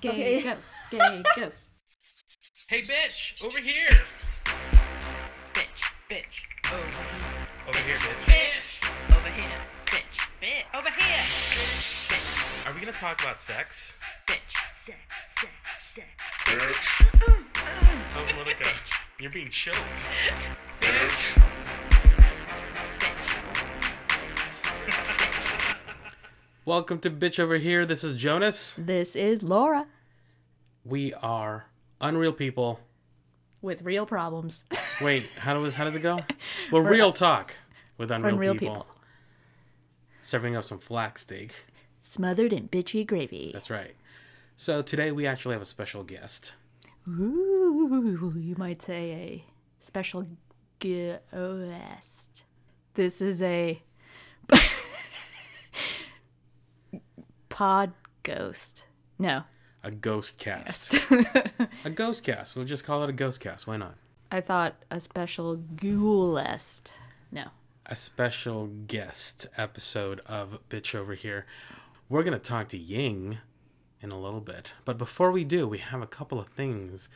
Gay Okay. ghosts. Gay ghosts. Hey, bitch, over here. Bitch, bitch, over here, Over here, bitch. bitch, over here, bitch, bitch, over here, bitch, Are we gonna talk about sex? bitch, sex, sex, sex, sex. Sounds more like a. You're being choked. Welcome to Bitch Over Here. This is Jonas. This is Laura We are unreal people. with real problems. Wait, how does how does it go? Well, real talk with unreal, Unreal people. people. Serving up some flax steak. Smothered in bitchy gravy. That's right. So today we actually have a special guest. Ooh, you might say a special guest. This is a pod ghost. No, A ghost cast. a ghost cast. We'll just call it a ghost cast. Why not? I thought a special ghoulest. No. a special guest episode of Bitch Over Here. We're going to talk to Ying in a little bit. But before we do, we have a couple of things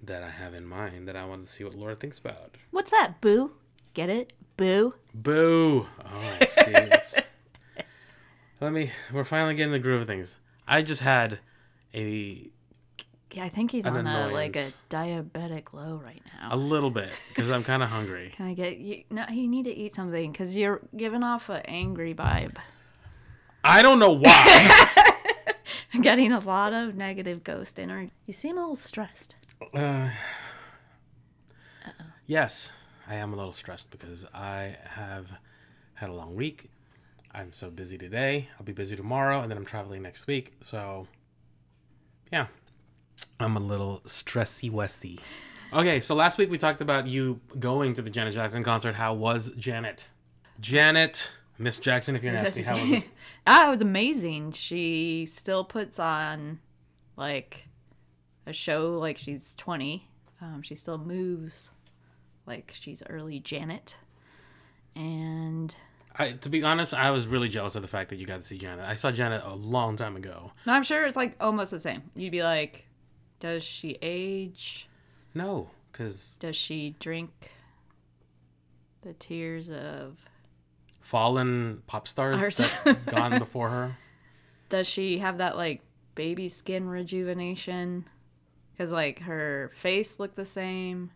that I have in mind that I want to see what Laura thinks about. What's that, boo? Get it? Boo? Boo! Oh, see, it's- Let me, we're finally getting the groove of things. I just had a, Yeah, I think he's An on a like a diabetic low right now. a little bit because I'm kind of hungry. Can I get you? No, you need to eat something because you're giving off an angry vibe. I don't know why. I'm getting a lot of negative ghost energy. You seem a little stressed. Uh, yes, I am a little stressed because I have had a long week. I'm so busy today. I'll be busy tomorrow, and then I'm traveling next week. So, yeah, I'm a little stressy westy. Okay, so last week we talked about you going to the Janet Jackson concert. How was Janet? Janet, Miss Jackson, if you're nasty, how was it? ah, it was amazing. She still puts on like a show like she's 20. Um, she still moves like she's early Janet. And I, to be honest, I was really jealous of the fact that you got to see Janet. I saw Janet a long time ago. no, I'm sure it's like almost the same. You'd be like, does she age? No, because Does she drink the tears of fallen pop stars that gone before her. does she have that like baby skin rejuvenation because like her face looked the same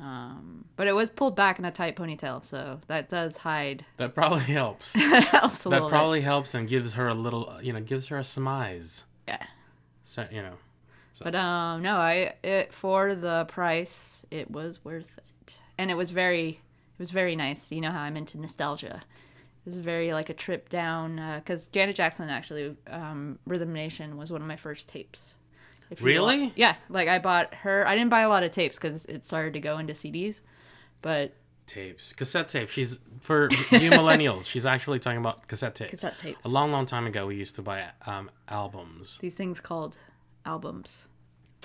um but it was pulled back in a tight ponytail so that does hide. That probably helps. that helps a that probably helps and gives her a little, you know, gives her a smize. yeah. So, you know, So. but um no i it for the price it was worth it. And it was very it was very nice. You know how i'm into nostalgia. It was very like a trip down because janet jackson actually um rhythm nation was one of my first tapes If Really? yeah like i bought her i didn't buy a lot of tapes because it started to go into cds but tapes, cassette tapes. She's for you millennials. She's actually talking about cassette tapes. Cassette tapes. A long, long time ago, we used to buy um, albums, these things called albums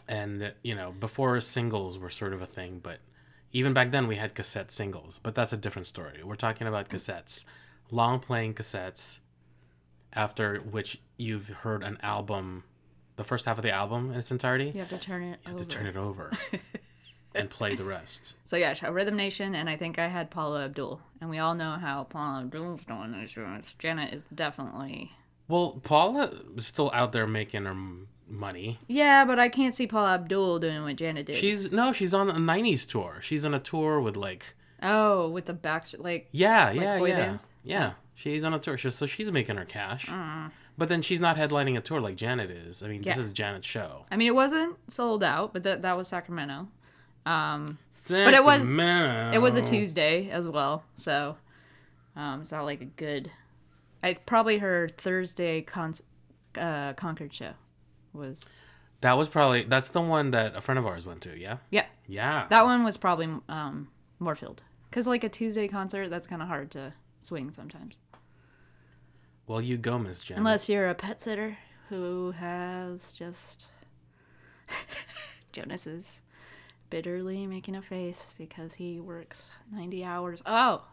and you know, before singles were sort of a thing, but even back then we had cassette singles. But that's a different story. We're talking about cassettes, long playing cassettes, after which you've heard an album, the first half of the album in its entirety. you have to turn it over to turn it over and play the rest. so yeah rhythm nation and i think i had paula abdul and we all know how paula abdul's doing this janet is definitely Well, Paula is still out there making her money. Yeah, but I can't see Paula Abdul doing what Janet did. She's no, she's on a '90s tour. She's on a tour with like, oh, with the Baxter, like yeah, yeah, boy yeah, bands? yeah. Oh. She's on a tour, so so she's making her cash. Mm. But then she's not headlining a tour like Janet is. I mean, this is Janet's show. I mean, it wasn't sold out, but that that was Sacramento. Um, But it was- it was a Tuesday as well, so um, it's not like a good. I probably her Thursday con- uh, Concord show was That was probably that's the one that a friend of ours went to. Yeah, yeah yeah. that one was probably um, more filled because like a Tuesday concert that's kind of hard to swing sometimes well, you go, Miss Janet. unless you're a pet sitter who has just Jonas is bitterly making a face because he works 90 hours. Oh,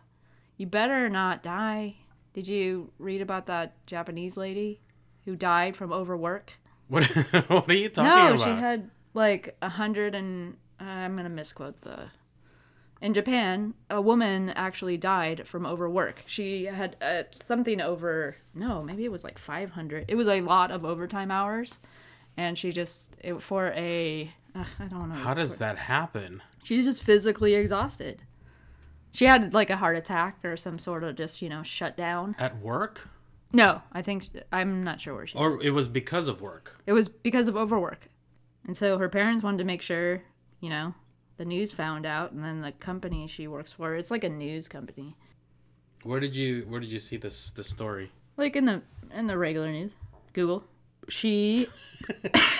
you better not die. Did you read about that Japanese lady who died from overwork? What what are you talking no, about? she had like a hundred and uh, I'm gonna misquote the. In Japan, a woman actually died from overwork. She had uh, something over no, maybe it was like 500. It was a lot of overtime hours, and she just it, for a uh, I don't know. How does that happen? She's just physically exhausted. She had like a heart attack or some sort of just you know shut down. At work? No, I think I'm not sure where she. Or it was because of work? It was because of overwork. And so her parents wanted to make sure, you know, the news found out and then the company she works for, it's like a news company. Where did you where did you see this this story? Like in the in the regular news. Google. She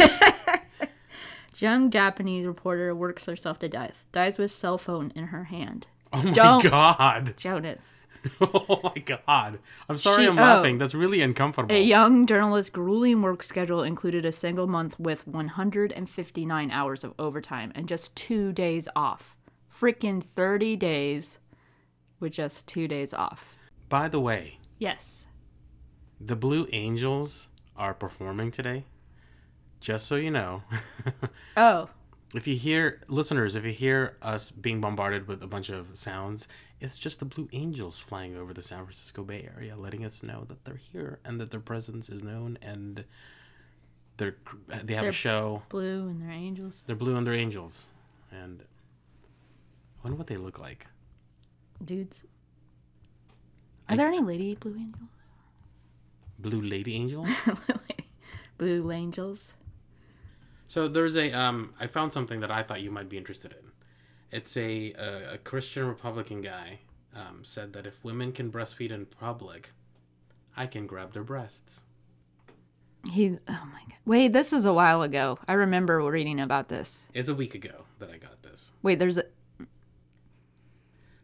Young Japanese reporter works herself to death. Dies with cell phone in her hand. Oh my Don't- god. Jonas. Oh my god. I'm sorry She- I'm oh. laughing. That's really uncomfortable. A young journalist's grueling work schedule included a single month with 159 hours of overtime and just two days off. Freaking 30 days with just two days off. By the way, Yes. the Blue Angels are performing today. Just so you know. Oh, if you hear listeners, if you hear us being bombarded with a bunch of sounds, it's just the Blue Angels flying over the San Francisco Bay Area, letting us know that they're here and that their presence is known and they're they have They're- a show. blue and their angels. They're blue and they're angels, and I wonder what they look like. Dudes. Are there any lady blue angels? Blue lady angels. blue angels. So there's a um I found something that I thought you might be interested in. It's a a, a Christian Republican guy um, said that if women can breastfeed in public, I can grab their breasts. He's, oh my god. Wait, this is a while ago. I remember reading about this. It's a week ago that I got this. Wait, there's a,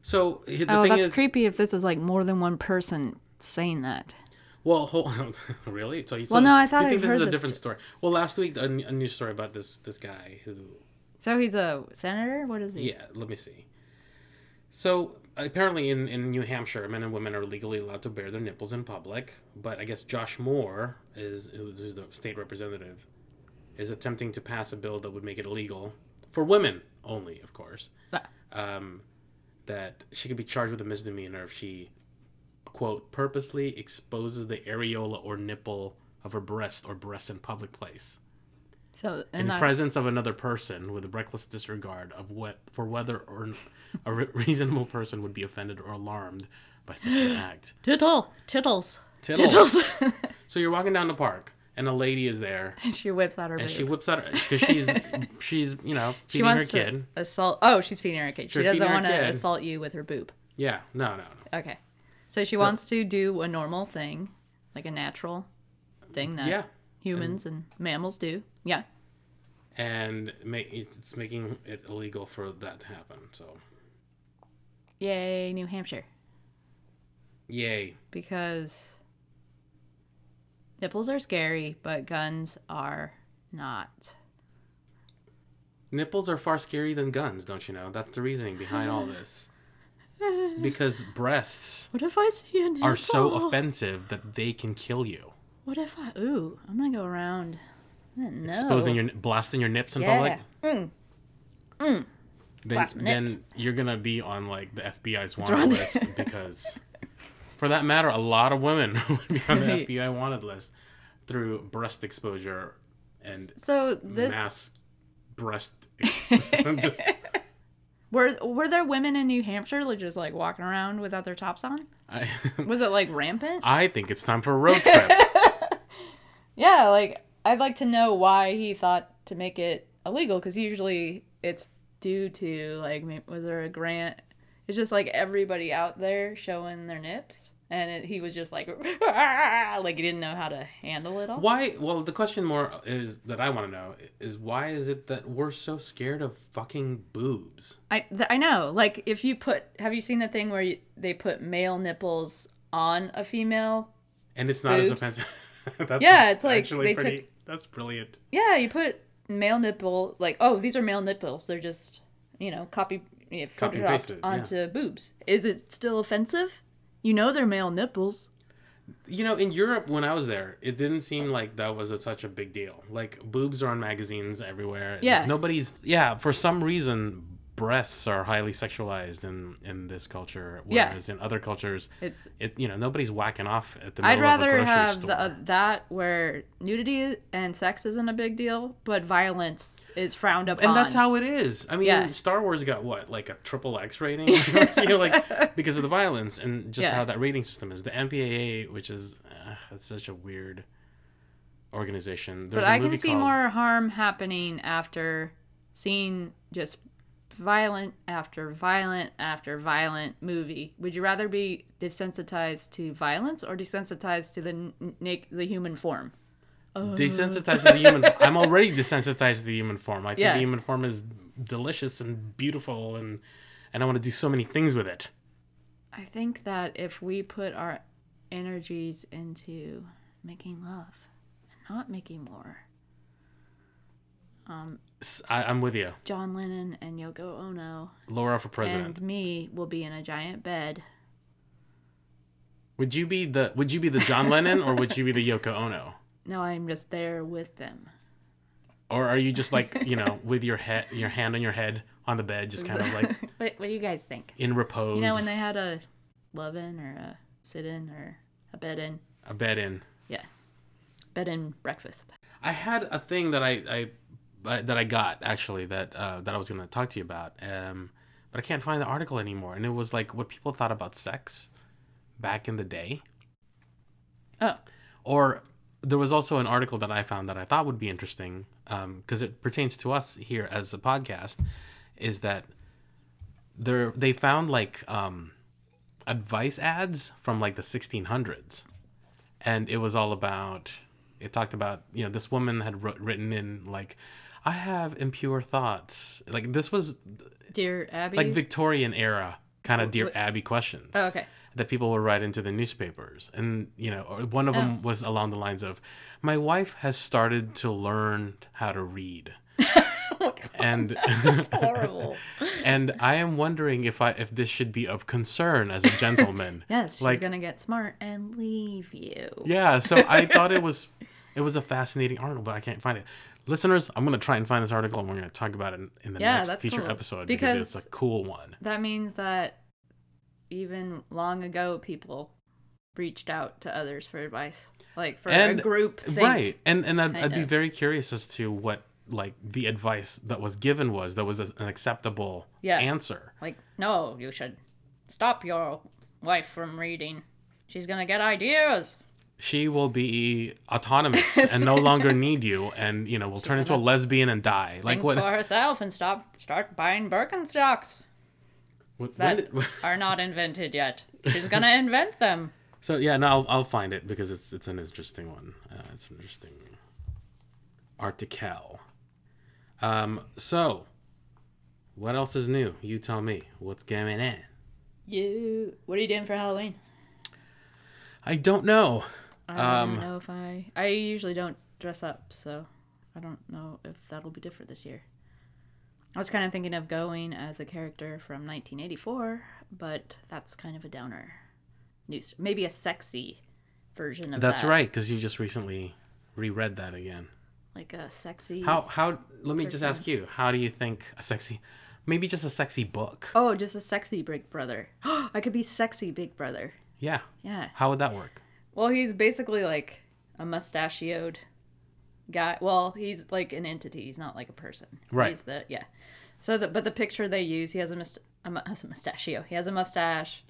So the oh, thing that's is, creepy if this is like more than one person saying that. well, hold on, really? So, so Well, no, I thought you think I'd this is a different story. Well, last week a news story about this this guy who So he's a senator? What is he? Yeah, let me see. So apparently, in, in New Hampshire, men and women are legally allowed to bare their nipples in public. But I guess Josh Moore is who's, who's the state representative, is attempting to pass a bill that would make it illegal for women only, of course. Ah. Um, that she could be charged with a misdemeanor if she, quote, purposely exposes the areola or nipple of her breast or breast in public place So, in the that, presence of another person with a reckless disregard of what for whether or a re- reasonable person would be offended or alarmed by such an act. tittle, tittles, Tittles. tittles. So you're walking down the park and a lady is there And she whips out her. and boob. she whips out her because she's she's you know She feeding her wants kid. to assault. Oh, she's feeding her kid. She doesn't want to assault you with her boob. Yeah, no, no, no. Okay, so she wants to do a normal thing, like a natural thing that Yeah, humans and mammals do. Yeah. and ma- it's making it illegal for that to happen. So Yay, New Hampshire, yay. because nipples are scary, but guns are not. Nipples are far scarier than guns, don't you know? That's the reasoning behind all this. Because breasts What if I see a nipple? are so offensive that they can kill you. What if I? Ooh, I'm gonna go around. No. exposing your blasting your nips in Yeah. public. Mm. Then, my then nips. you're gonna be on like the FBI's wanted list because, for that matter, a lot of women would be on the FBI wanted list through breast exposure and So this mass breast. just, were were there women in New Hampshire like just like walking around without their tops on? I, Was it like rampant? I think it's time for a road trip. Yeah, like I'd like to know why he thought to make it illegal because usually it's due to like was there a grant? It's just like everybody out there showing their nips, and it, he was just like like he didn't know how to handle it all. Why? Well, the question more is that I want to know is why is it that we're so scared of fucking boobs? I th- I know. Like if you put, have you seen the thing where you, they put male nipples on a female? And it's not as offensive. that's Yeah, it's like actually they pretty. took- That's brilliant. Yeah, you put male nipple like oh these are male nipples. They're just you know copy you know, Copy pasted, yeah. onto boobs. Is it still offensive? You know they're male nipples. You know, in Europe when I was there, it didn't seem like that was a, such a big deal. Like boobs are on magazines everywhere. Yeah. Nobody's yeah, for some reason breasts are highly sexualized in in this culture Yeah. whereas in other cultures It's it you know nobody's whacking off at the I'd middle of a rather have the, uh, that where nudity and sex isn't a big deal, but violence is frowned upon. and that's how it is. I mean, Yeah. Star Wars got what, like a triple X rating, you know, like because of the violence and just Yeah. how that rating system is. The MPAA, which is uh, that's such a weird organization. There's but I can see called- more harm happening after seeing just violent after violent after violent movie. Would you rather be desensitized to violence or desensitized to the n- the human form? Oh. desensitized to the human. I'm already desensitized to the human form. I think Yeah. the human form is delicious and beautiful, and and I want to do so many things with it. I think that if we put our energies into making love and not making war, S- I, am with you, John Lennon and Yoko Ono Laura for president. and me will be in a giant bed. Would you be the Would you be the John Lennon or would you be the Yoko Ono? No, I'm just there with them. Or are you just like you know with your head, your hand on your head on the bed, just kind of like What, what do you guys think? in repose, You know, when they had a love in or a sit in or a bed in? a bed in? Yeah. Bed in breakfast. I had a thing that I, I uh, that I got actually that uh, that I was going to talk to you about, um, but I can't find the article anymore. And it was like what people thought about sex back in the day. Oh. Or there was also an article that I found that I thought would be interesting because it pertains to us here as a podcast. Is that there they found like um, advice ads from like the 1600s, and it was all about. It talked about you know this woman had wr- written in like, I have impure thoughts. Like this was Dear Abby. like Victorian era kind of Dear wh- Abby questions oh, okay. that people would write into the newspapers and you know one of oh. them was along the lines of my wife has started to learn how to read oh, and Horrible. and i am wondering if i if this should be of concern as a gentleman yes, she's like going to get smart and leave you. yeah so i thought it was it was a fascinating article but i can't find it listeners i'm going to try and find this article and we're going to talk about it in, in the Yeah, next feature cool. episode because, Because- it's a cool one That means that even long ago, people reached out to others for advice. Like for And- a group thing. right and and I'd, I'd be very curious as to what like the advice that was given was that was an acceptable Yeah. answer Like, no, you should stop your wife from reading. She's going to get ideas. She will be autonomous and no longer need you and you know will turn into a lesbian and die like what, for herself and stop start buying Birkenstocks what that did- are not invented yet. She's gonna invent them. so yeah no I'll, I'll find it because it's it's an interesting one uh, it's an interesting article um so what else is new you tell me what's going on You. What are you doing for Halloween? i don't know I Um, don't know if I. I usually don't dress up, so I don't know if that'll be different this year. I was kind of thinking of going as a character from 1984, but that's kind of a downer. News, maybe a sexy version of That's that. right, because you just recently reread that again. Like a sexy. How how? Let me just ask you. How do you think a sexy, maybe just a sexy book? Oh, just a sexy Big Brother. I could be sexy Big Brother. Yeah. Yeah. How would that work? Well, he's basically like a mustachioed guy. Well, he's like an entity. He's not like a person. Right. He's the yeah. So the but the picture they use, he has a, must, a, mu- a mustachio. He has a mustache,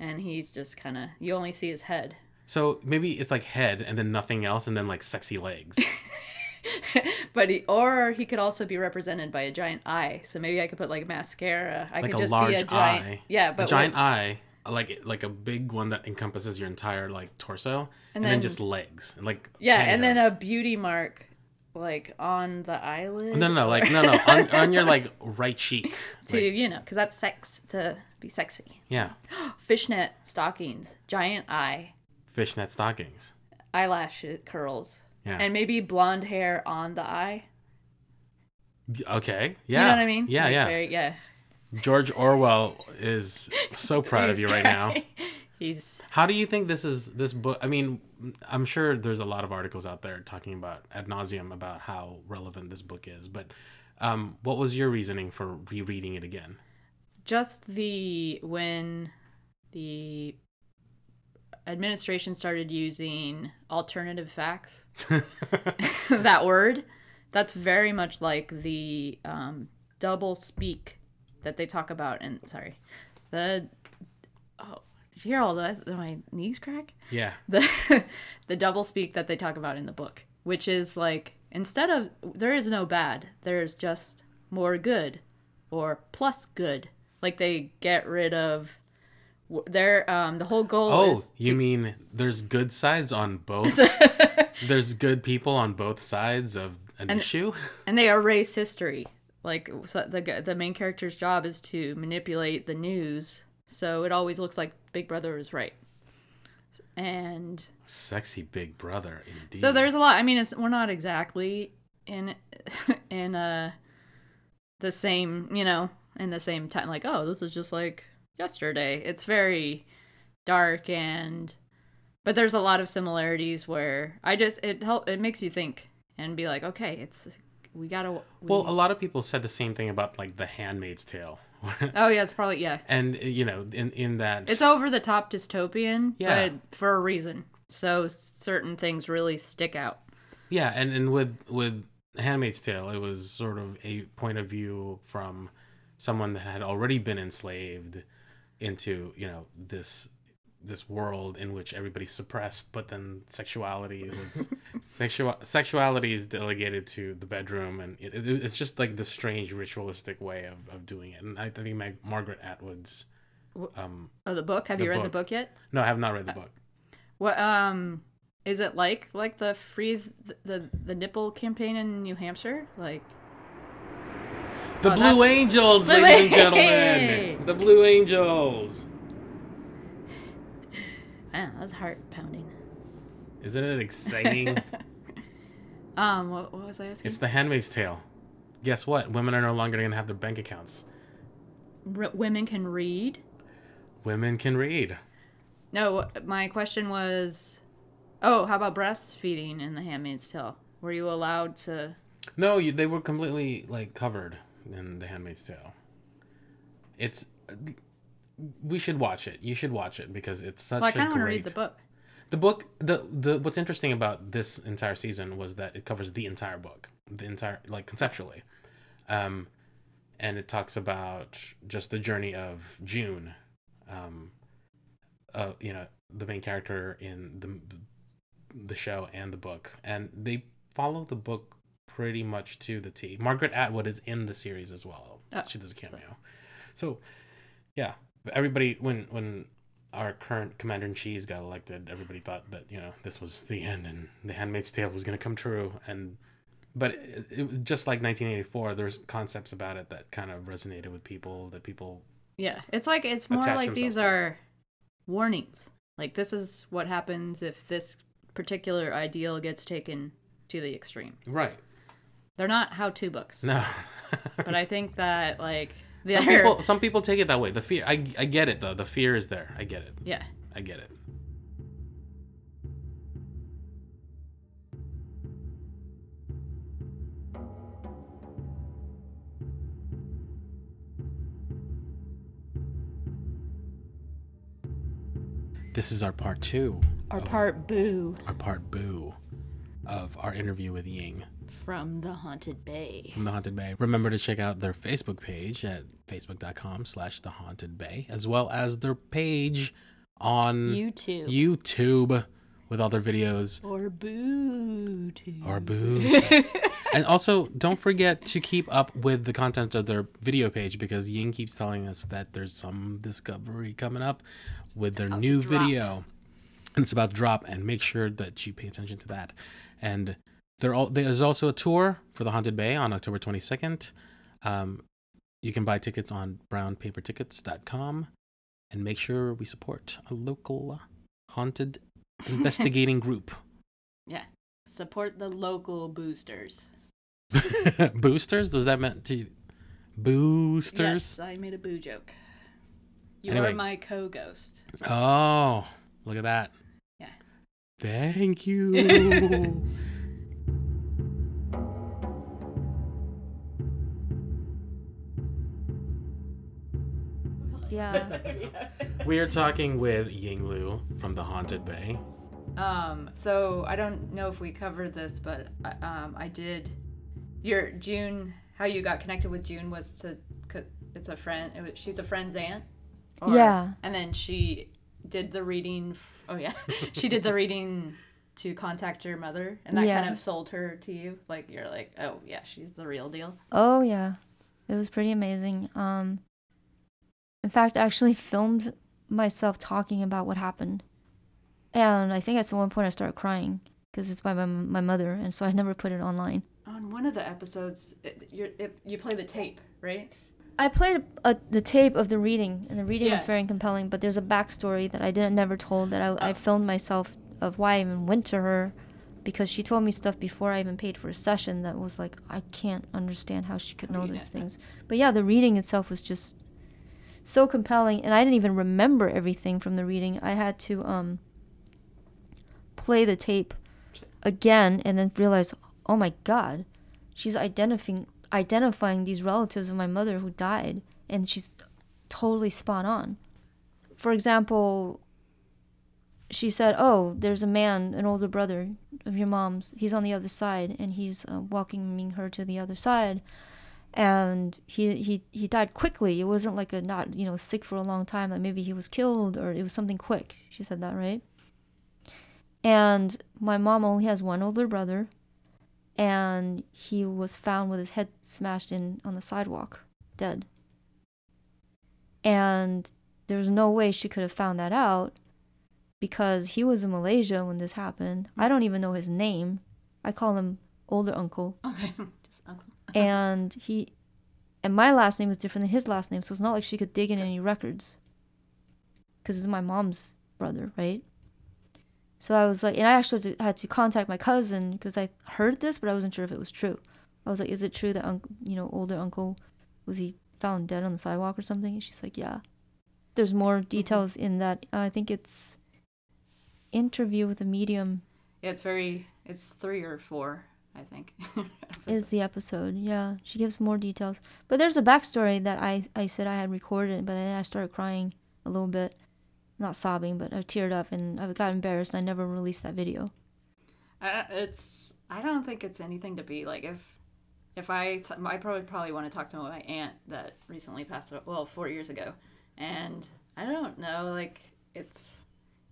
and he's just kind of you only see his head. So maybe it's like head and then nothing else and then like sexy legs. But he or he could also be represented by a giant eye. So maybe I could put like mascara. I like could a just large be a giant eye. yeah, but a giant what- eye, like like a big one that encompasses your entire like torso, and, then, then- just legs, like yeah, and then a beauty mark like on the eyelid. no no no like no no on, on your like right cheek. to Like, you know because that's sex to be sexy. yeah, fishnet stockings, giant eye, fishnet stockings. eyelash curls, Yeah. and maybe blonde hair on the eye. Okay. Yeah. You know what I mean? Yeah, Like yeah. very- yeah. George Orwell is so proud of you right now. He's How do you think this is this book? I mean, I'm sure there's a lot of articles out there talking about ad nauseum about how relevant this book is. But um, what was your reasoning for rereading it again? just the when the administration started using alternative facts that word that's very much like the um, double speak that they talk about and sorry the oh did you hear all that Did my knees crack yeah. the the double speak that they talk about in the book which is like instead of there is no bad there's just more good or plus good like they get rid of their um the whole goal Oh, you mean there's good sides on both? there's good people on both sides of an issue? and they erase history. Like so the the main character's job is to manipulate the news, so it always looks like Big Brother is right. And Sexy big brother, indeed. so there's a lot. I mean, it's we're not exactly in in uh the same, you know, in the same time. Like, oh, this is just like yesterday. It's very dark and, but there's a lot of similarities where I just it help it makes you think and be like, okay, it's we gotta. We, Well, a lot of people said the same thing about like The Handmaid's Tale. oh yeah, it's probably yeah. and you know, in in that It's over the top dystopian, Yeah. but for a reason. So certain things really stick out. Yeah, and, and with with Handmaid's Tale, it was sort of a point of view from someone that had already been enslaved into you know this this world in which everybody's suppressed, but then sexuality was sexual sexuality is delegated to the bedroom, and it, it, it's just like the strange ritualistic way of, of doing it. And I think Mag- Margaret Atwood's um Oh, the book. Have The you read book. the book yet? no, I have not read the book. What um is it like like the free the the, the nipple campaign in New Hampshire? Like The Oh, Blue Angels, ladies and gentlemen, the Blue Angels. Man, that's heart pounding. Isn't it exciting? Um, what, what was I asking? it's The Handmaid's Tale. Guess what? Women are no longer going to have their bank accounts. R- women can read. Women can read. No, my question was, oh, how about breastfeeding in The Handmaid's Tale? Were you allowed to? No, you, they were completely like covered in The Handmaid's Tale. It's we should watch it. You should watch it because it's such Well, I a kind of want to read the book. The book, the the what's interesting about this entire season was that it covers the entire book, the entire like conceptually, um, and it talks about just the journey of June, um, uh, you know, the main character in the the show and the book, and they follow the book pretty much to the T. Margaret Atwood is in the series as well. Oh. She does a cameo, so yeah, everybody when when our current commander in chief got elected, everybody thought that you know this was the end and the Handmaid's Tale was going to come true. And but it, it, just like 1984, there's concepts about it that kind of resonated with people. That people Yeah, it's like it's more like these are warnings. Like this is what happens if this particular ideal gets taken to the extreme. right They're not how-to books. no. But I think that like some people some people take it that way. The fear, I I get it though. The fear is there. I get it. yeah. I get it. This is our part two, Our part boo our part boo of our interview with Ying from the haunted bay. from the Haunted Bay. Remember to check out their Facebook page at facebook.com slash the Haunted Bay, as well as their page on YouTube YouTube with all their videos or boo or boo. and also, don't forget to keep up with the content of their video page because Ying keeps telling us that there's some discovery coming up with their new video. And it's about to drop, and make sure that you pay attention to that. And all there's also a tour for the Haunted Bay on October 22nd. Um, you can buy tickets on brownpapertickets.com and make sure we support a local haunted investigating group. Yeah. Support the local boosters. boosters? Was that meant to boosters? Yes, I made a boo joke. You Anyway. are my co-ghost. Oh, look at that. Yeah. Thank you. Yeah. we are talking with Yinglu from the Haunted Bay. Um, so I don't know if we covered this, but uh, um, I did. Your June, how you got connected with June was to. it's a friend. It was, she's a friend's aunt. Yeah. And then she did the reading. Oh yeah, she did the reading to contact your mother, and that Yeah. kind of sold her to you. Like you're like, oh yeah, she's the real deal. Oh yeah, it was pretty amazing. Um, in fact, I actually filmed myself talking about what happened, and I think at one point I started crying because it's by my my mother, and so I never put it online. On one of the episodes, it, you're, it, you play the tape, right? I played a, the tape of the reading, and the reading was very compelling. But there's a backstory that I didn't never told that I, I Oh. filmed myself of why I even went to her, because she told me stuff before I even paid for a session that was like I can't understand how she could know these things. But yeah, the reading itself was just so compelling, and I didn't even remember everything from the reading. I had to um play the tape again, and then realize, oh my god, she's identifying identifying these relatives of my mother who died and she's totally spot on. For example she said oh there's a man an older brother of your mom's. He's on the other side and he's uh, welcoming her to the other side and he, he he died quickly it wasn't like a not you know sick for a long time like maybe he was killed or it was something quick she said that right and my mom only has one older brother and he was found with his head smashed in on the sidewalk, dead. And there's no way she could have found that out because he was in Malaysia when this happened. I don't even know his name. I call him older uncle. Okay. And he and my last name is different than his last name, so it's not like she could dig in any records. Cuz it's my mom's brother, right? So I was like, and I actually had to contact my cousin because I heard this, but I wasn't sure if it was true. I was like, is it true that uncle, you know, older uncle, was he found dead on the sidewalk or something? And she's like, yeah. There's more details in that. Uh, I think it's interview with a medium Yeah, it's very. It's three or four, I think. is the episode. Yeah, she gives more details. But there's a backstory that I I said I had recorded, but then I started crying a little bit, not sobbing, but I teared up and I got embarrassed. and I never released that video. I, it's. I don't think it's anything to be like if. If I, t- I probably probably want to talk to my aunt that recently passed away, well, four years ago, and I don't know, like it's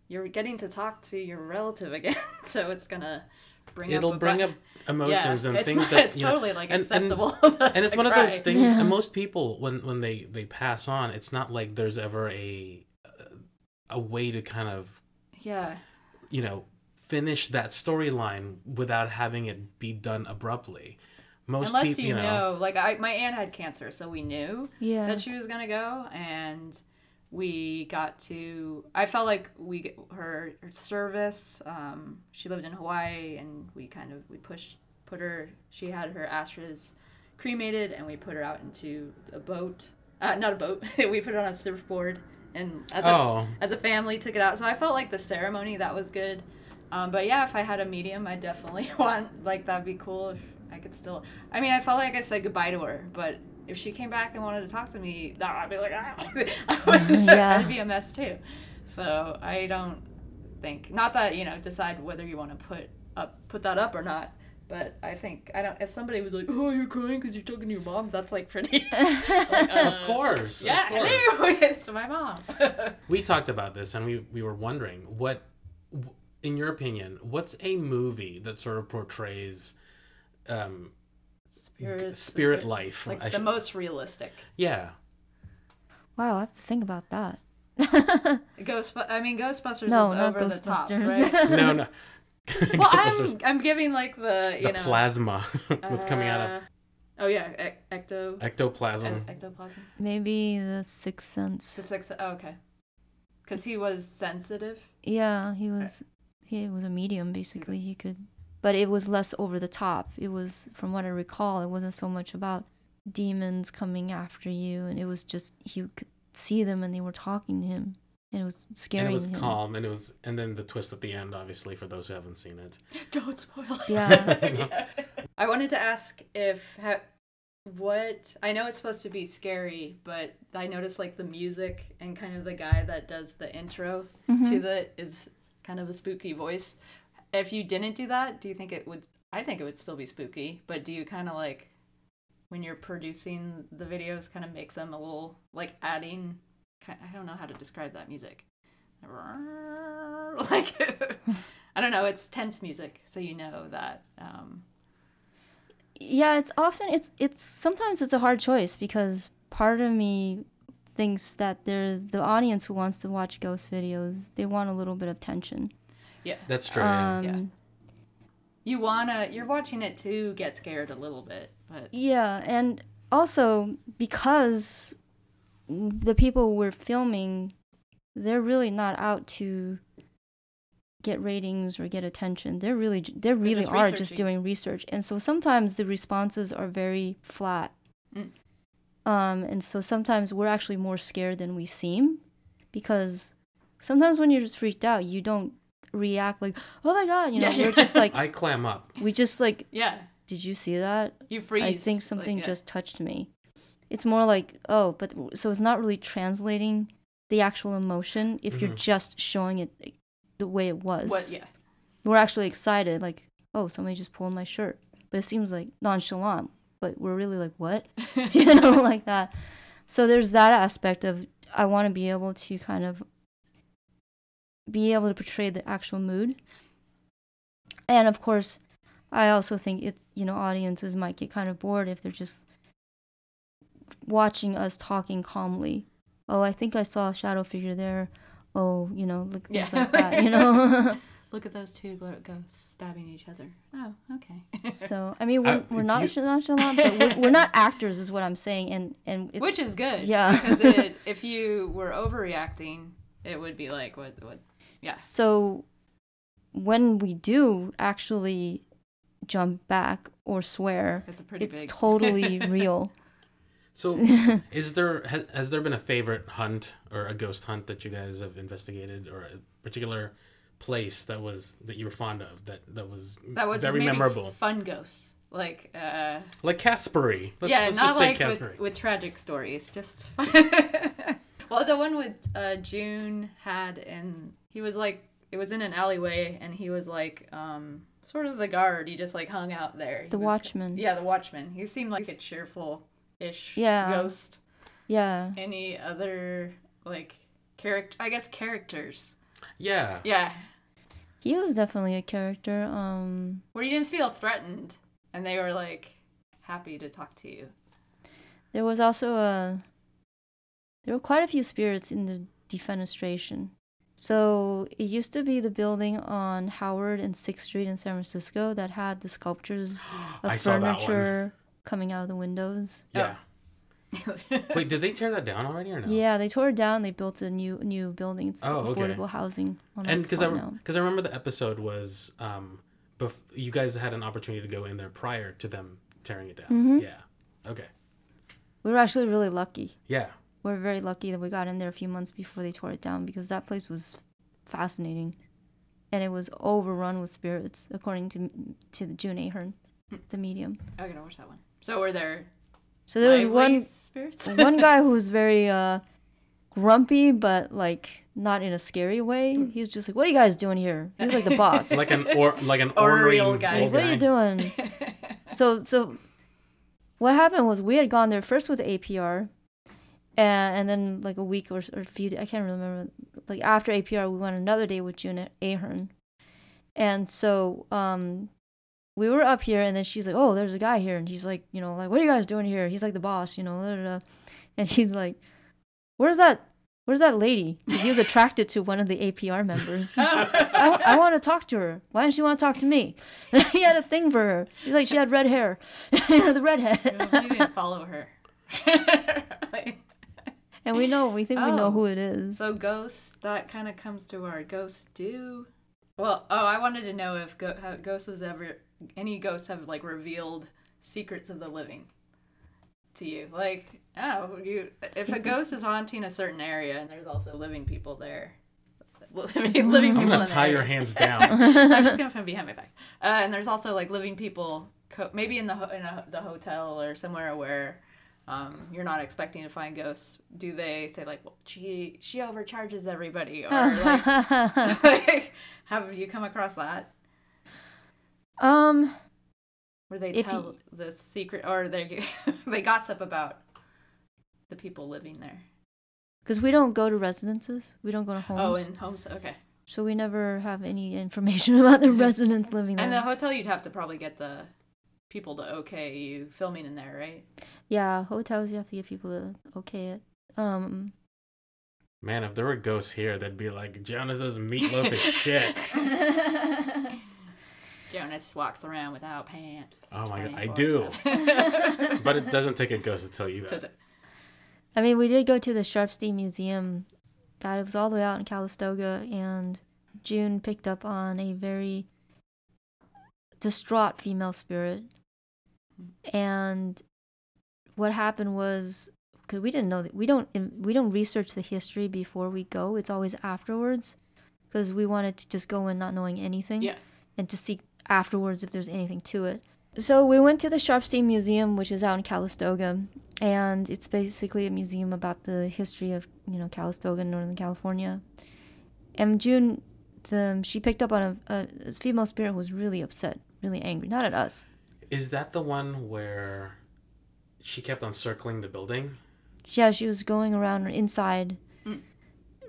you're getting to talk to your relative again, so it's gonna bring It'll up bring bu- up emotions yeah, and it's things not- that it's you know, totally like and- and- acceptable. and it's to one of those things Yeah. and most people when when they they pass on it's not like there's ever a a way to kind of Yeah, you know finish that storyline without having it be done abruptly most unless people you, you know, know, like I, my aunt had cancer, so we knew Yeah. that she was gonna go, and we got to. I felt like we her, her service. Um, she lived in Hawaii, and we kind of we pushed put her. She had her ashes cremated, and we put her out into a boat. Uh, not a boat. we put her on a surfboard, and as a, oh as a family took it out. So I felt like the ceremony that was good. Um, but yeah, if I had a medium, I definitely want like that'd be cool if I could still. I mean, I felt like I said goodbye to her, but if she came back and wanted to talk to me, that I'd be like, ah. I would, Yeah. I'd be a mess too. So I don't think not that you know decide whether you want to put up put that up or not. But I think I don't. If somebody was like, "Oh, you're crying because you're talking to your mom," that's like pretty. like, of uh, course Yeah, of course. hello, it's my mom. we talked about this and we we were wondering what in your opinion what's a movie that sort of portrays um Spirit, spirit life like I the should- most realistic. yeah Wow, I have to think about that. Ghost, I mean, Ghostbusters No, is not over the top, Ghostbusters. right? no no well, I'm, I'm giving like the you the know plasma that's coming out of uh, Oh yeah, e- ecto ectoplasm e- ectoplasm. Maybe The Sixth The Sense. six. Oh, okay. Because he was sensitive. Yeah, he was. He was a medium, basically. He could, but it was less over the top. It was, from what I recall, it wasn't so much about demons coming after you, and it was just he could see them and they were talking to him, and it was And scaring it was him. calm, and it was, and then the twist at the end, obviously, for those who haven't seen it. Don't spoil it. Yeah. I wanted to ask if ha- what I know it's supposed to be scary, but I noticed like the music and kind of the guy that does the intro Mm-hmm. to the is kind of a spooky voice. If you didn't do that, do you think it would? I think it would still be spooky, but do you kind of like when you're producing the videos, kind of make them a little like adding? I don't know how to describe that music. Like I don't know, it's tense music, so you know that. Um, yeah it's often it's it's sometimes it's a hard choice because part of me thinks that there's the audience who wants to watch ghost videos they want a little bit of tension yeah, That's true. yeah. um Yeah. you wanna you're watching it to get scared a little bit, but yeah and also because the people we're filming they're really not out to get ratings or get attention they're really they really just are just doing research and so sometimes the responses are very flat Mm. um and so sometimes we're actually more scared than we seem because sometimes when you're just freaked out you don't react like oh my god you know Yeah, you're just like I clam up. we just like yeah, did you see that you freeze. I think like, something yeah. just touched me. It's more like, oh, but so it's not really translating the actual emotion if you're Mhm. just showing it the way it was. what yeah. We're actually excited, like, oh, somebody just pulled my shirt. But it seems like nonchalant, but we're really like, what? you know, like that. So there's that aspect of I want to be able to kind of be able to portray the actual mood. And of course, I also think it, you know, audiences might get kind of bored if they're just watching us talking calmly. Oh, I think I saw a shadow figure there. Oh, you know, like things Yeah. like that, you know. Look at those two ghosts stabbing each other. Oh, okay. so, I mean, we're, Uh, we're not you- nonchalant, but we're, we're not actors, is what I'm saying. And and it, Which is good. Yeah. Because it, if you were overreacting, it would be like what what. Yeah. So when we do actually jump back or swear, It's a pretty it's big. totally real. So, is there has, has there been a favorite hunt or a ghost hunt that you guys have investigated, or a particular place that was that you were fond of that that was that was very maybe memorable, Fun ghosts, like uh, like Caspery? Let's, yeah, let's not just say like with, with tragic stories. Just well, the one with uh, June had, and he was like, it was in an alleyway, and he was like, um, sort of the guard. He just like hung out there. He The was- watchman. Yeah, the watchman. He seemed like a cheerful-ish Yeah. ghost. Yeah. Any other like character? I guess characters. yeah, Yeah, He was definitely a character. Um where you didn't feel threatened, and they were like happy to talk to you. there was also a there were quite a few spirits in the defenestration. So it used to be the building on Howard and Sixth Street in San Francisco that had the sculptures of I saw that one. furniture coming out of the windows. yeah. Wait, did they tear that down already or no? Yeah, they tore it down. They built a new new building. It's Oh, okay. affordable housing on and that because I because I remember the episode was um, bef- you guys had an opportunity to go in there prior to them tearing it down. Mhm. Yeah. Okay. We were actually really lucky. Yeah. We're very lucky that we got in there a few months before they tore it down because that place was fascinating, and it was overrun with spirits, according to to the June Ahern, the medium. I'm gonna watch that one. So were there? So there was one spirits. one guy who was very uh, grumpy, but like not in a scary way. He was just like, "What are you guys doing here?" He was like the boss. Like an or like an Oriole ornery guy. Like, what are you doing? so so what happened was we had gone there first with APR and, and then like a week or, or a few I can't remember like after APR we went another day with June Ahern. And so um we were up here and then she's like, "Oh, there's a guy here." And he's like, you know, like, "What are you guys doing here?" He's like the boss, you know, da, da, da. and she's like, "Where's that Where's that lady?" 'Cause he was attracted to one of the APR members. I, I want to talk to her. Why doesn't she want to talk to me? he had a thing for her. He's like, she had red hair. the redhead. you didn't follow her. Like, and we know, we think we know Oh. who it is. so ghosts, that kind of comes to our ghosts do. Well, oh, I wanted to know if go- how ghosts has ever any ghosts have like revealed secrets of the living. to you. Like, oh, you if a ghost is haunting a certain area and there's also living people there. Living, living people I'm gonna tie your hands down. I'm just gonna put behind my back. Uh, and there's also like living people, co- maybe in the ho- in a, the hotel or somewhere where um, you're not expecting to find ghosts. Do they say like, well, she she overcharges everybody, or like, like, have you come across that um, where they tell you- the secret or they they gossip about the people living there? because we don't go to residences, we don't go to homes, Oh, in homes. Okay. so we never have any information about the residents living there. And the hotel, you'd have to probably get the people to okay you filming in there, right? yeah, hotels you have to get people to okay it. Um, Man, if there were ghosts here, they'd be like, Jonas's meatloaf is shit. Jonas walks around without pants. Oh my God, I do. But it doesn't take a ghost to tell you that. I mean, we did go to the Sharpsteen Museum. That was all the way out in Calistoga, and June picked up on a very distraught female spirit. And what happened was, because we didn't know that we don't we don't research the history before we go. It's always afterwards, because we wanted to just go in not knowing anything, Yeah. and to see afterwards if there's anything to it. So we went to the Sharpsteen Museum, which is out in Calistoga, and it's basically a museum about the history of you know Calistoga, Northern California. And June, the she picked up on a, a, a female spirit who was really upset, really angry, not at us. Is that the one where she kept on circling the building? Yeah, she was going around inside, Mm.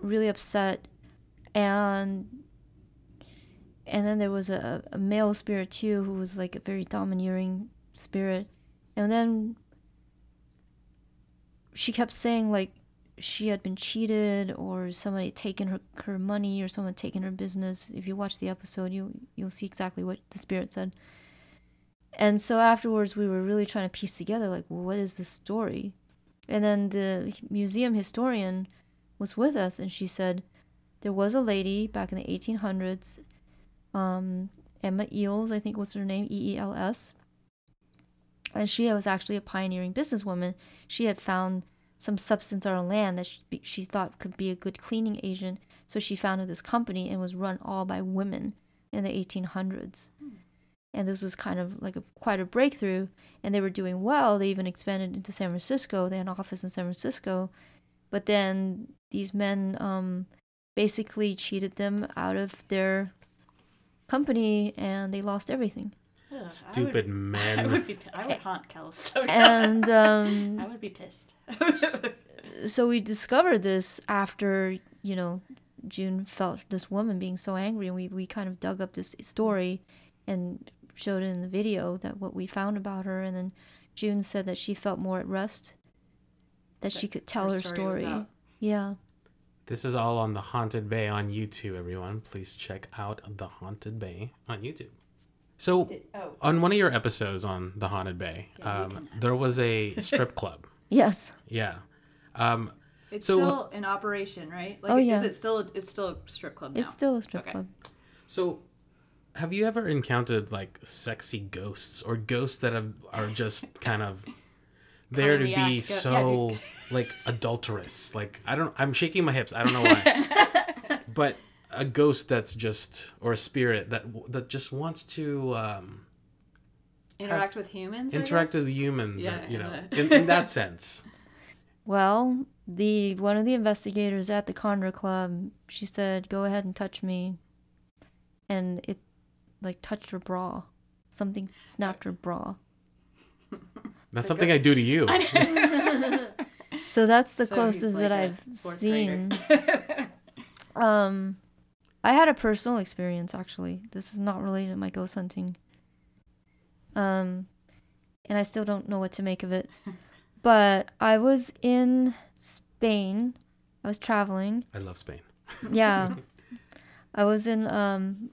really upset, and and then there was a, a male spirit too who was like a very domineering spirit, and then she kept saying like she had been cheated or somebody had taken her her money or someone had taken her business. If you watch the episode, you you'll see exactly what the spirit said. And so afterwards, we were really trying to piece together like, well, what is this story? And then the museum historian was with us, and she said there was a lady back in the 1800s, um, Emma Eels, I think was her name, E E L S. And she was actually a pioneering businesswoman. She had found some substance on land that she, she thought could be a good cleaning agent. So she founded this company and was run all by women in the 1800s. And this was kind of like a quite a breakthrough. And they were doing well. They even expanded into San Francisco. They had an office in San Francisco. But then these men um, basically cheated them out of their company and they lost everything. Ugh, I Stupid would, men. I would be. I would haunt Calistoga. And um, I would be pissed. so we discovered this after you know June felt this woman being so angry, and we we kind of dug up this story and showed in the video that what we found about her, and then June said that she felt more at rest, that she could tell her, Her story was story. Yeah, This is all on the Haunted Bay on YouTube, everyone. Please check out the Haunted Bay on YouTube. So, oh, on one of your episodes on the Haunted Bay, Yeah, um, there was a strip club. yes, Yeah. Um, it's So- still in operation, right? Like, Oh, yeah. Is it still? It's still a strip club now. it's still a strip Okay. club. so, have you ever encountered like sexy ghosts or ghosts that have, are just kind of there in to the be act, go- yeah, so like adulterous? Like I don't. I'm shaking my hips. I don't know why. but a ghost that's just or a spirit that that just wants to um, interact with humans. Interact with humans. Yeah, or, you know, in, in that sense. Well, the one of the investigators at the Condor Club, she said, "Go ahead and touch me," and it like touched her bra. Something snapped her bra. That's something I do to you. So that's the So he's closest that like a I've fourth seen. grader. Um, I had a personal experience actually. This is not related to my ghost hunting. Um, and I still don't know what to make of it. But I was in Spain. I was traveling. I love Spain. Yeah. I was in um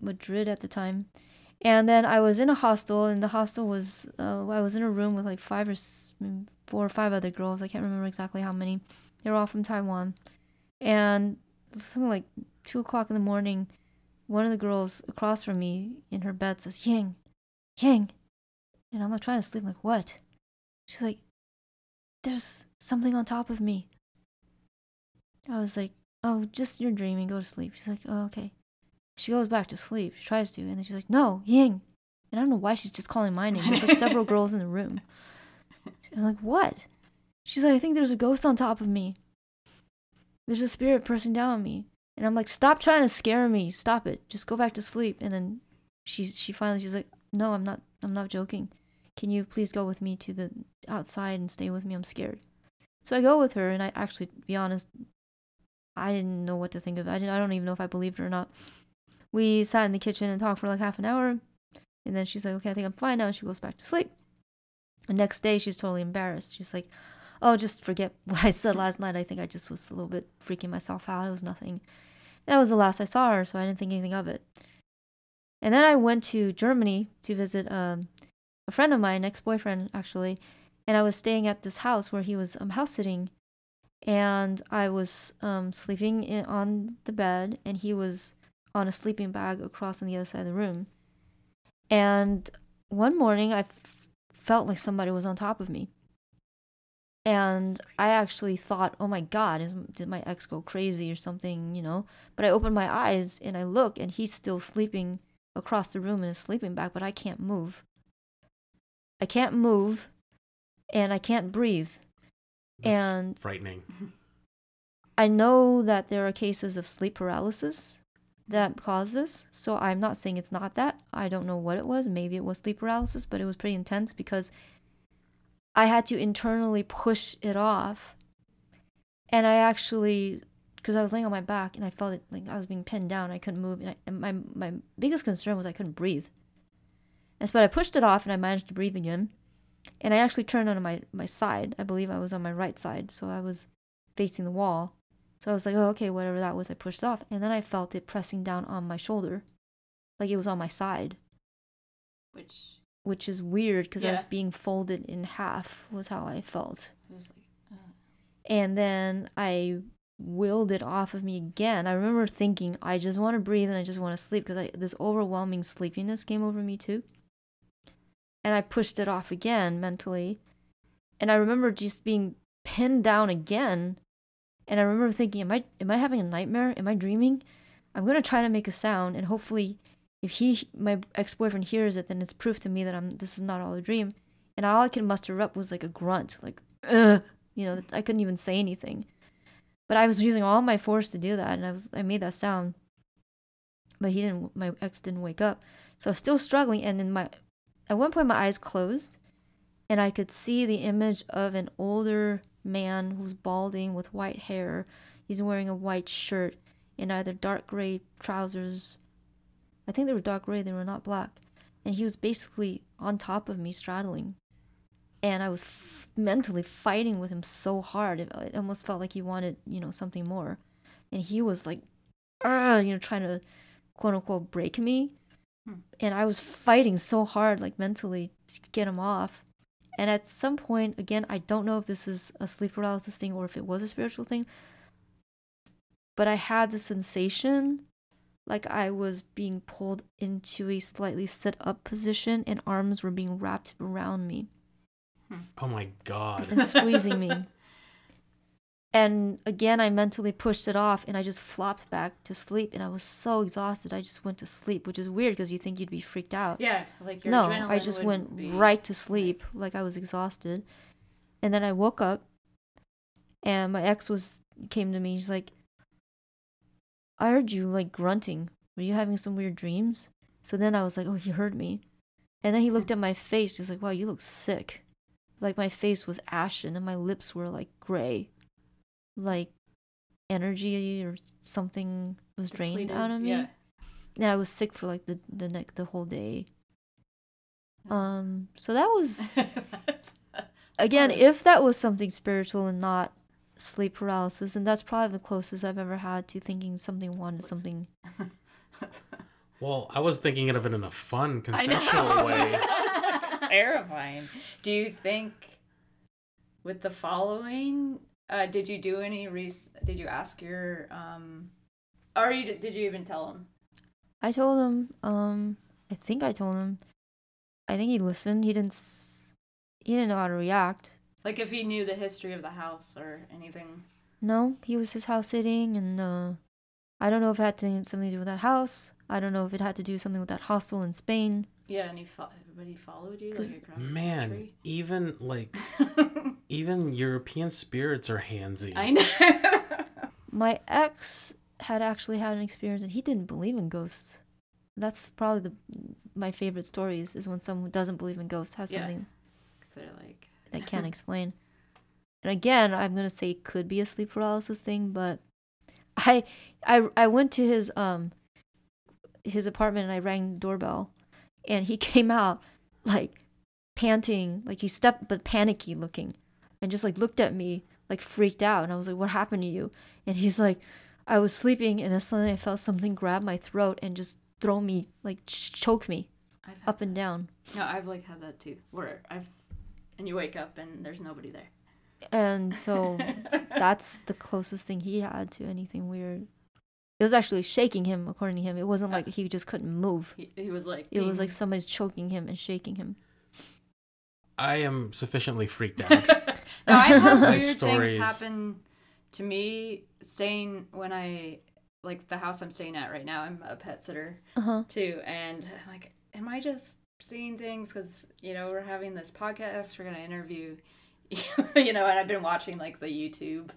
Madrid at the time. And then I was in a hostel and the hostel was uh, I was in a room with like five or four or five other girls. I can't remember exactly how many. They were all from Taiwan. And something like two o'clock in the morning, one of the girls across from me in her bed says, Ying, Ying. And I'm like trying to sleep, like, what? She's like, "There's something on top of me." I was like, "Oh, just you're dreaming. Go to sleep." She's like, "Oh, okay." She goes back to sleep. She tries to, and then she's like, "No, Ying." And I don't know why she's just calling my name. There's like several girls in the room. I'm like, "What?" She's like, "I think there's a ghost on top of me. There's a spirit pressing down on me." And I'm like, "Stop trying to scare me. Stop it. Just go back to sleep." And then she she finally she's like, "No, I'm not. I'm not joking. Can you please go with me to the outside and stay with me? I'm scared." So I go with her, and I actually, to be honest, I didn't know what to think of. it. I didn't, I don't even know if I believed her or not. We sat in the kitchen and talked for like half an hour, and then she's like, "Okay, I think I'm fine now." And she goes back to sleep. The next day, she's totally embarrassed. She's like, "Oh, just forget what I said last night. I think I just was a little bit freaking myself out. It was nothing." That was the last I saw her, so I didn't think anything of it. And then I went to Germany to visit um, a friend of mine, ex boyfriend actually, and I was staying at this house where he was um, house sitting, and I was um, sleeping in, on the bed, and he was on a sleeping bag across on the other side of the room. And one morning, I f- felt like somebody was on top of me. And I actually thought, oh my God, is, did my ex go crazy or something, you know? But I opened my eyes and I look, and he's still sleeping across the room in his sleeping bag, but I can't move. I can't move and I can't breathe. That's And- frightening. I know that there are cases of sleep paralysis that cause this, so I'm not saying it's not that. I don't know what it was. Maybe it was sleep paralysis, but it was pretty intense because I had to internally push it off. And I actually, because I was laying on my back and I felt it like I was being pinned down, I couldn't move. And, I, and my, my biggest concern was I couldn't breathe. And so I pushed it off and I managed to breathe again. And I actually turned on my, my side. I believe I was on my right side, so I was facing the wall. So I was like, oh, okay, whatever that was, I pushed off. And then I felt it pressing down on my shoulder. Like it was on my side, Which which is weird because I was being folded in half, was how I felt. like, uh, And then I willed it off of me again. I remember thinking, I just want to breathe and I just want to sleep because this overwhelming sleepiness came over me too. And I pushed it off again mentally. And I remember just being pinned down again. And I remember thinking, am I am I having a nightmare? Am I dreaming? I'm gonna try to make a sound and hopefully if he my ex-boyfriend hears it, then it's proof to me that I'm this is not all a dream. And all I could muster up was like a grunt, like Ugh, you know, I couldn't even say anything. But I was using all my force to do that, and I was I made that sound. But he didn't. My ex didn't wake up, so I was still struggling. And then my, at one point, my eyes closed, and I could see the image of an older man who's balding with white hair. He's wearing a white shirt and either dark gray trousers. I think they were dark gray. They were not black. And he was basically on top of me, straddling and I was f- mentally fighting with him so hard. It, it almost felt like he wanted, you know, something more. And he was like, you know, trying to quote unquote break me. Hmm. And I was fighting so hard, like mentally, to get him off. And at some point, again, I don't know if this is a sleep paralysis thing or if it was a spiritual thing, but I had the sensation like I was being pulled into a slightly sit up position and arms were being wrapped around me Oh my god. and squeezing me. And again, I mentally pushed it off and I just flopped back to sleep. And I was so exhausted, I just went to sleep, which is weird because you think you'd be freaked out. yeah, like your no, I just went be- right to sleep, like I was exhausted. And then I woke up and my ex was came to me. He's like, I heard you like grunting. Were you having some weird dreams? So then I was like, oh, he heard me. And then he looked at my face. He was like, wow, you look sick. Like my face was ashen and my lips were like gray. Like energy or something was drained out of me. Yeah. And I was sick for like the the next the whole day. Um so that was again, Nice. if that was something spiritual and not sleep paralysis, and that's probably the closest I've ever had to thinking something wanted something. Well, I was thinking of it in a fun, I know. consensual way. Terrifying. Do you think with the following, uh, did you do any res- Did you ask your um, or you did you even tell him? I told him, um, I think I told him. I think he listened. He didn't. S- he didn't know how to react. Like if he knew the history of the house or anything. No, he was just house sitting, and uh, I don't know if it had to, something to do with that house. I don't know if it had to do something with that hostel in Spain. Yeah, and he fo- but he followed you like 'Cause- across the Man, country. even like even European spirits are handsy. I know. My ex had actually had an experience, and he didn't believe in ghosts. That's probably the my favorite stories is when someone who doesn't believe in ghosts has Yeah. something They're like, they can't explain. And again, I'm gonna say it could be a sleep paralysis thing, but I I I went to his um his apartment and I rang the doorbell and he came out like panting, like he stepped but panicky looking and just like looked at me like freaked out and I was like, What happened to you? And he's like, I was sleeping and then suddenly I felt something grab my throat and just throw me like ch- choke me I've up and down. No, I've like had that too. Where I've and you wake up and there's nobody there. And so that's the closest thing he had to anything weird. It was actually shaking him, according to him. It wasn't uh, like he just couldn't move. He, he was like. It was like somebody's choking him and shaking him. I am sufficiently freaked out. No, I've had weird things happen to me staying when I like the house I'm staying at right now. I'm a pet sitter Uh huh. too, and I'm like, am I just seeing things because you know we're having this podcast, we're gonna interview, you know, and I've been watching like the YouTube,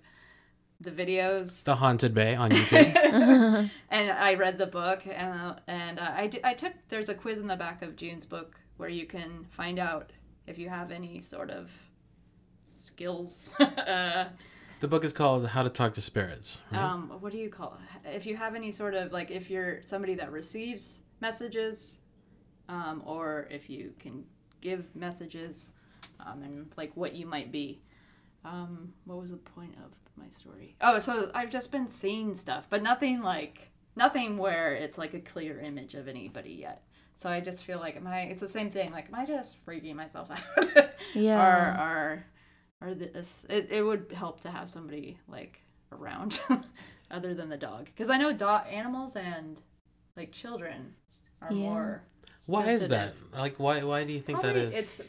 the videos. the Haunted Bay on YouTube. and I read the book, and uh, and uh, I, d- I took there's a quiz in the back of June's book where you can find out if you have any sort of skills. uh, the book is called How to Talk to Spirits. right? um, what do you call it? If you have any sort of like if you're somebody that receives messages, um, or if you can give messages, um, and like what you might be. Um, what was the point of my story? Oh, so I've just been seeing stuff, but nothing like nothing where it's like a clear image of anybody yet. So I just feel like am I? It's the same thing. Like am I just freaking myself out? Yeah. Or or or this? It, it would help to have somebody like around, other than the dog, because I know dog animals and like children are Yeah. more. why is that? Like, why why do you think that Probably is? It's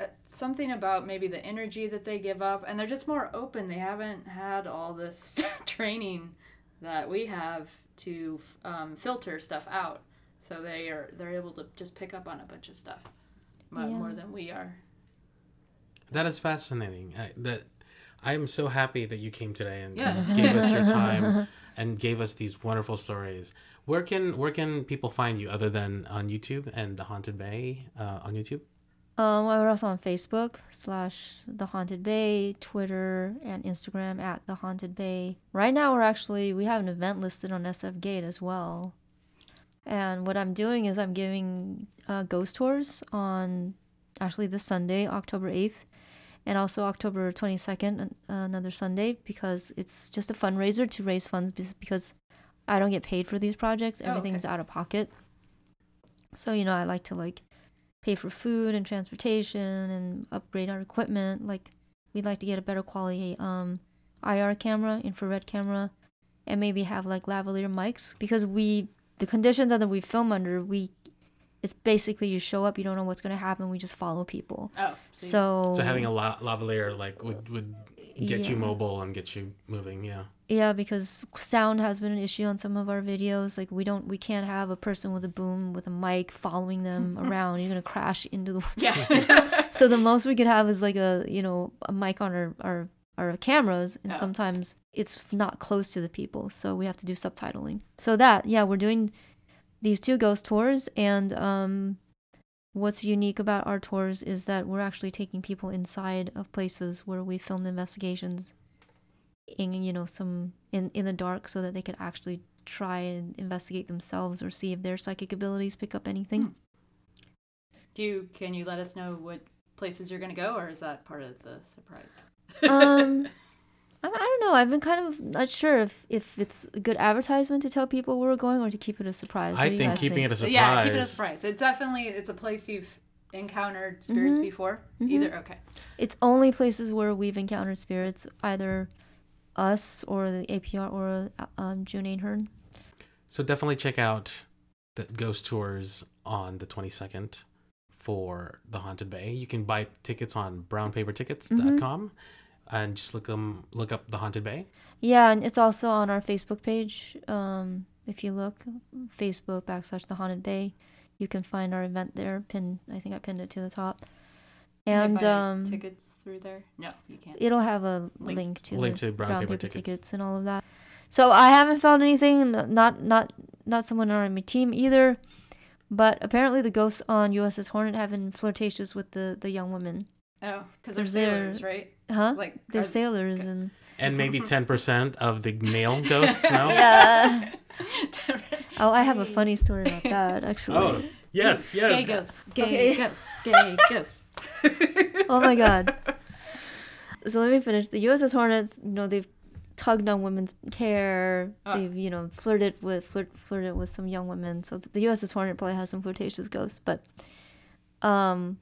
uh, something about maybe the energy that they give up, and they're just more open. They haven't had all this training that we have to um, filter stuff out, so they are they're able to just pick up on a bunch of stuff mo- Yeah. more than we are. That is fascinating. I, that I am so happy that you came today and, Yeah. and gave us your time and gave us these wonderful stories. Where can where can people find you other than on YouTube and the Haunted Bay uh, on YouTube? Um, we're also on Facebook slash The Haunted Bay, Twitter, and Instagram at The Haunted Bay. Right now, we're actually we have an event listed on SF Gate as well. And what I'm doing is I'm giving uh, ghost tours on actually this Sunday, October 8th, and also October 22nd, another Sunday, because it's just a fundraiser to raise funds because I don't get paid for these projects. Oh, okay. Everything's out of pocket. So, you know, I like to like pay for food and transportation and upgrade our equipment. Like we'd like to get a better quality um IR camera, infrared camera, and maybe have like lavalier mics because we the conditions that we film under we it's basically you show up you don't know what's going to happen we just follow people Oh, see. so So having a la- lavalier like would would get you mobile and get you moving. Yeah. yeah because sound has been an issue on some of our videos like we don't we can't have a person with a boom with a mic following them around you're going to crash into the yeah, so the most we could have is like a you know a mic on our our, our cameras and Oh. sometimes it's not close to the people so we have to do subtitling so that yeah we're doing these two ghost tours and um what's unique about our tours is that we're actually taking people inside of places where we filmed investigations in you know some in in the dark so that they could actually try and investigate themselves or see if their psychic abilities pick up anything Hmm. do you can you let us know what places you're gonna go, or is that part of the surprise? um I, I don't know i've been kind of not sure if if it's a good advertisement to tell people where we're going or to keep it a surprise What I do you think guys keeping it a surprise. yeah, keep it a surprise. It definitely it's a place you've encountered spirits Mhm. before. Mhm. Either okay. it's only places where we've encountered spirits either us or the apr or um, june ahern So definitely check out the ghost tours on the 22nd for the Haunted Bay. You can buy tickets on brownpapertickets.com and just look them look up the Haunted Bay. Yeah, and it's also on our Facebook page. Um, if you look, Facebook backslash the Haunted Bay, you can find our event there. Pinned, I think I pinned it to the top. And they buy um, tickets through there? No, you can't. it'll have a Link. link, to Link the to brown, paper, tickets. and all of that. So I haven't found anything. Not not not someone on my team either. But apparently the ghosts on USS Hornet have been flirtatious with the the young women. Oh, because they're There's their- sailors, right? Huh? Like They're are- sailors and And maybe ten percent of the male ghosts. No. yeah. Oh, I have a funny story about that actually. Oh yes, yes. Gay ghosts, gay Okay. ghosts, gay ghosts. oh my god. So let me finish. The USS Hornets, you know, they've tugged on women's hair. Ah. They've, you know, flirted with flirt, flirted with some young women. So the USS Hornet probably has some flirtatious ghosts. But um,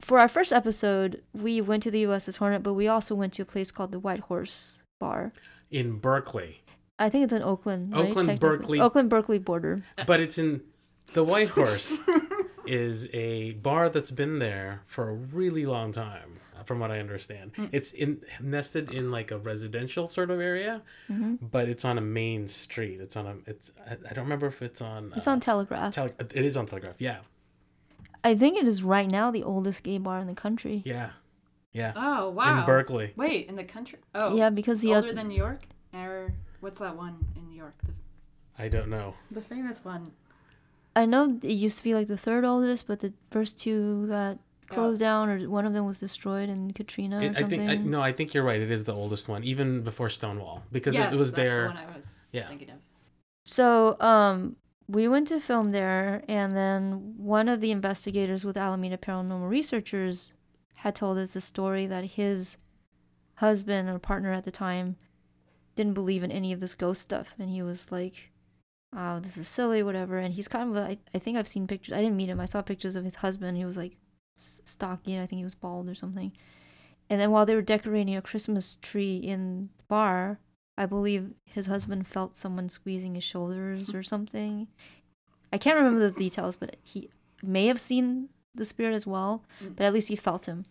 for our first episode, we went to the USS Hornet, but we also went to a place called the White Horse Bar. In Berkeley, I think it's in Oakland. Oakland, Technically. Berkeley. Oakland Berkeley border. but it's in the White Horse. is a bar that's been there for a really long time, from what I understand. Hmm. It's in nested in like a residential sort of area, Mm-hmm. but it's on a main street. It's on a. It's I, I don't remember if it's on. It's uh, on Telegraph. Tele- it is on Telegraph. Yeah, I think it is right now the oldest gay bar in the country. yeah, yeah. Oh wow. In Berkeley. Wait, in the country? Oh, Yeah, because the older oth- than New York, or what's that one in New York? The, I don't know. the famous one. I know it used to be like the third oldest, but the first two got closed down, or one of them was destroyed in Katrina or It, I something. think I, no. I think you're right. It is the oldest one, even before Stonewall, because yes, it was that's there. The one I was Yeah. thinking of. So, um, we went to film there, and then one of the investigators with Alameda Paranormal Researchers had told us the story that his husband or partner at the time didn't believe in any of this ghost stuff, and he was like, "Oh, this is silly, whatever." And he's kind of—I think I've seen pictures. I didn't meet him. I saw pictures of his husband. He was like stocky, and I think he was bald or something. And then while they were decorating a Christmas tree in the bar, I believe his husband felt someone squeezing his shoulders or something. I can't remember those details, but he may have seen the spirit as well, but at least he felt him.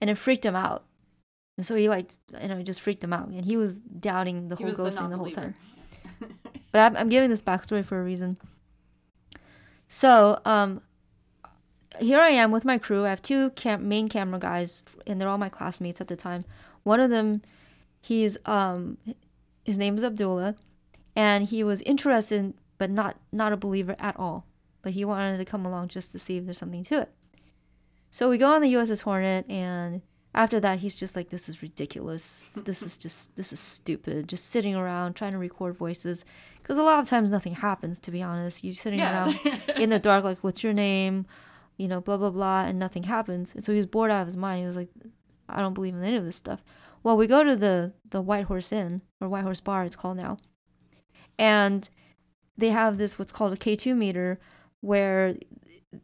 And it freaked him out. And so he like you know, just freaked him out. And he was doubting the He whole was the thing the whole time. But I'm, I'm giving this backstory for a reason. So, um, here I am with my crew. I have two cam- main camera guys, and they're all my classmates at the time. One of them, he's um, his name is Abdullah, and he was interested, but not not a believer at all. But he wanted to come along just to see if there's something to it. So we go on the USS Hornet, and after that, he's just like, "This is ridiculous. This is just this is stupid. Just sitting around trying to record voices, because a lot of times nothing happens. To be honest, you're sitting Yeah. around in the dark, like, "What's your name?" You know, blah blah blah, and nothing happens. And so he was bored out of his mind. He was like, "I don't believe in any of this stuff." Well, we go to the the White Horse Inn or White Horse Bar, it's called now, and they have this what's called a K two meter, where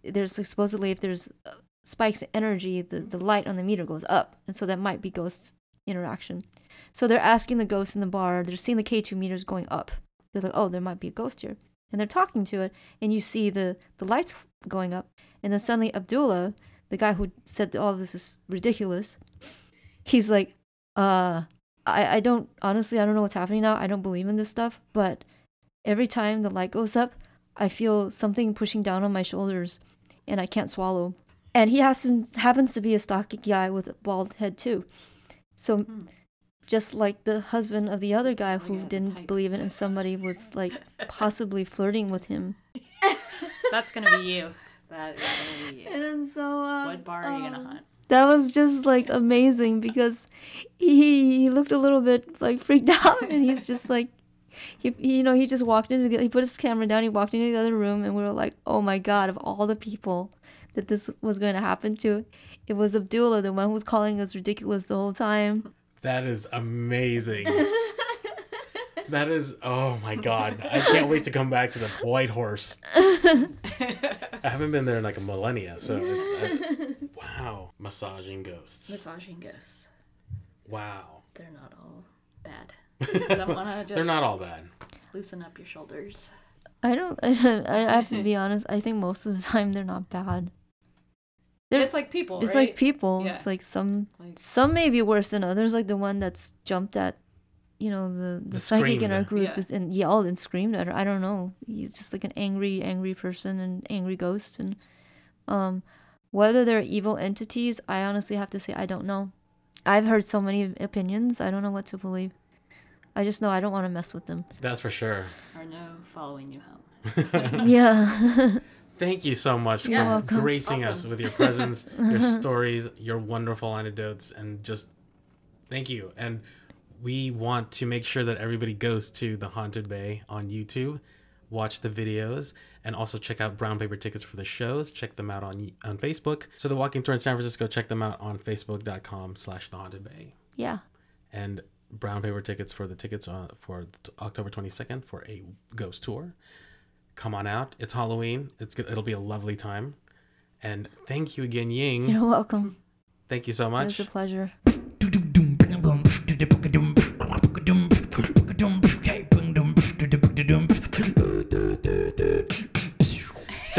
there's like, supposedly if there's uh, spikes in energy, the the light on the meter goes up, and so that might be ghost interaction. So they're asking the ghosts in the bar. They're seeing the K two meters going up. They're like, "Oh, there might be a ghost here," and they're talking to it, and you see the the lights going up, and then suddenly Abdullah, the guy who said all this is ridiculous, he's like, uh, I, I don't, honestly, I don't know what's happening now. I don't believe in this stuff, but every time the light goes up, I feel something pushing down on my shoulders and I can't swallow. And he has to, happens to be a stocky guy with a bald head too. So, just like the husband of the other guy who yeah, didn't type. believe it and somebody was like possibly flirting with him. That's gonna be you. That is gonna be you. And then so, uh, What bar are you gonna um, hunt? That was just like amazing because he, he looked a little bit like freaked out and he's just like he, he- you know he just walked into the he put his camera down he walked into the other room and we were like oh my god of all the people that this was going to happen to it was abdullah the one who was calling us ridiculous the whole time That is amazing. that is oh my god! I can't wait to come back to the White Horse. I haven't been there in like a millennia, so I, wow, massaging ghosts. Massaging ghosts. Wow, They're not all bad. Just they're not all bad. loosen up your shoulders. I don't. I have to be honest. I think most of the time they're not bad. They're- it's like people. It's right? like people. Yeah. It's like some Like- some may be worse than others. Like the one that's jumped at, you know, the the, The psychic in our group Yeah. just- and yelled and screamed at her. I don't know. He's just like an angry, angry person and angry ghost. And um, whether they're evil entities, I honestly have to say I don't know. I've heard so many opinions. I don't know what to believe. I just know I don't want to mess with them. That's for sure. Or no, following you home. yeah. Thank you so much You're for welcome. gracing us with your presence, your stories, your wonderful anecdotes, and just thank you. And we want to make sure that everybody goes to the Haunted Bay on YouTube, watch the videos, and also check out Brown Paper Tickets for the shows. Check them out on on Facebook. So the Walking Tour in San Francisco, check them out on Facebook.com slash the Haunted Bay. yeah. And Brown Paper Tickets for the tickets uh, for t- October 22nd for a ghost tour. Come on out. It's Halloween. It's go- it'll be a lovely time. And thank you again, Ying. You're welcome. Thank you so It much. was a pleasure.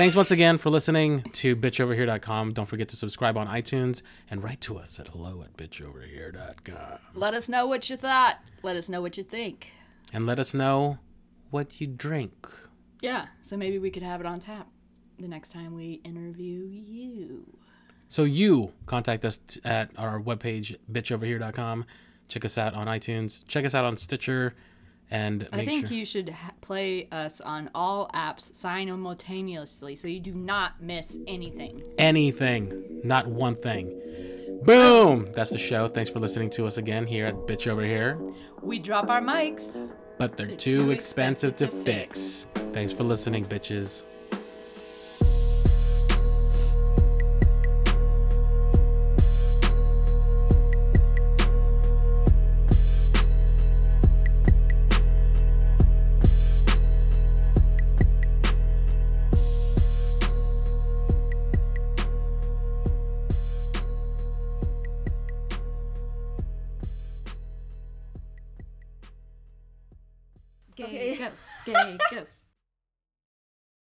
Thanks once again for listening to bitchoverhere.com. Don't forget to subscribe on iTunes and write to us at hello at bitchoverhere.com. Let us know what you thought. Let us know what you think. And let us know what you drink. Yeah, so maybe we could have it on tap the next time we interview you. So you contact us t- at our webpage, bitchoverhere.com. Check us out on iTunes. Check us out on Stitcher. And I think sure- you should ha- play us on all apps simultaneously so you do not miss anything. anything, not one thing. Boom! That's the show. Thanks for listening to us again here at Bitch Over Here. We drop our mics. But they're, They're too, too expensive, expensive to to fix. Thanks for listening, bitches.